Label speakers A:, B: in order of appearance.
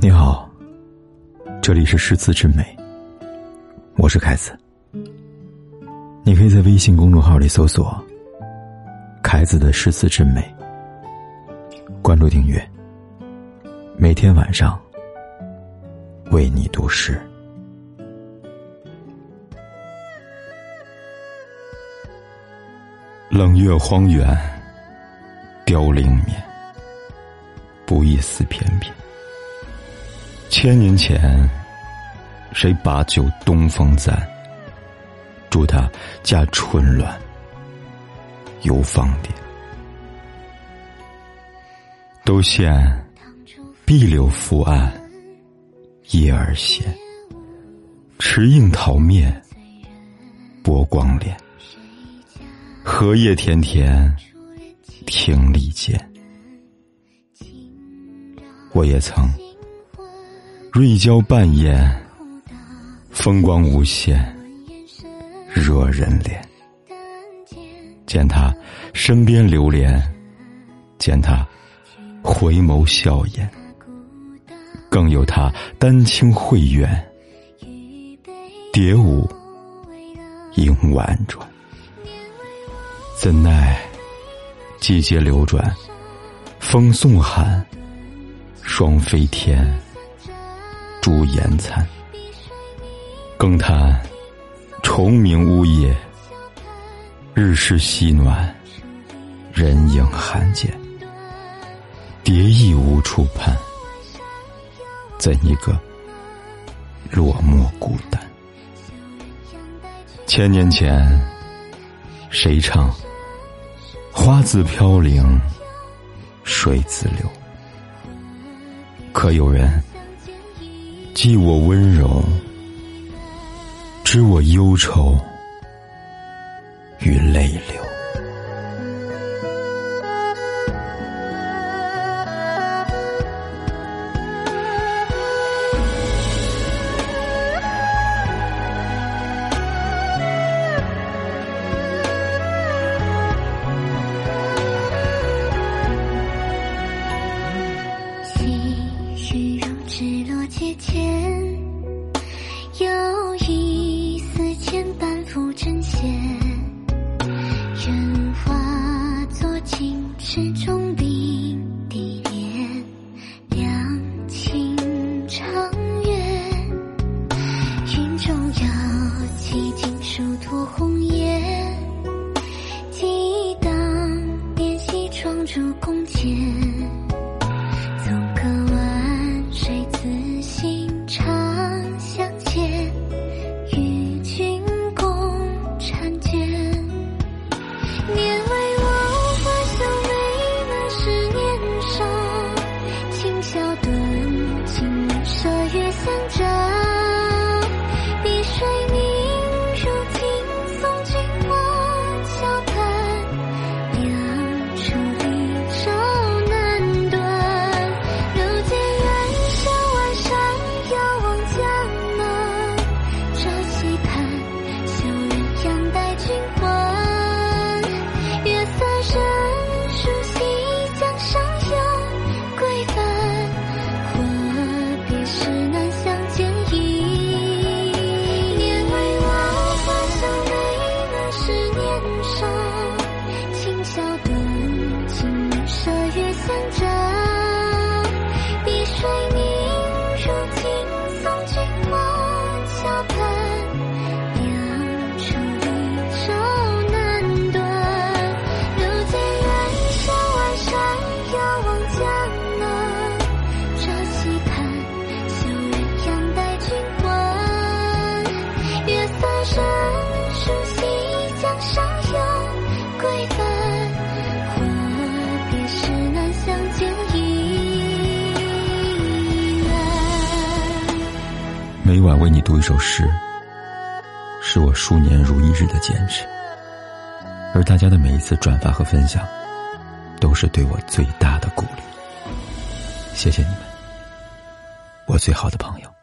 A: 你好，这里是诗词之美，我是凯子。你可以在微信公众号里搜索“凯子的诗词之美”，关注订阅，每天晚上为你读诗。
B: 冷月荒原，凋零眠，不亦思翩翩。千年前，谁把酒东风簪？祝他家春暖游芳甸。都羡碧柳伏岸，叶儿闲。池映桃面，波光脸。荷叶田田，亭篱间。我也曾。瑞交半掩，风光无限，惹人怜。见他身边流连，见他回眸笑颜，更有他丹青慧远，蝶舞应婉转。怎奈季节流转，风送寒，霜飞天。朱颜残，更叹虫鸣呜咽，日湿夕暖，人影罕见。蝶翼无处攀，怎一个落寞孤单？千年前，谁唱花自飘零，水自流？可有人？记我温柔，知我忧愁与泪流。
C: 托鸿雁，寄一当，念西窗烛共剪。是难相见一眼为老花香为何是年少轻笑的琴射月相照
A: 每晚为你读一首诗，是我数年如一日的坚持。而大家的每一次转发和分享，都是对我最大的鼓励。谢谢你们，我最好的朋友。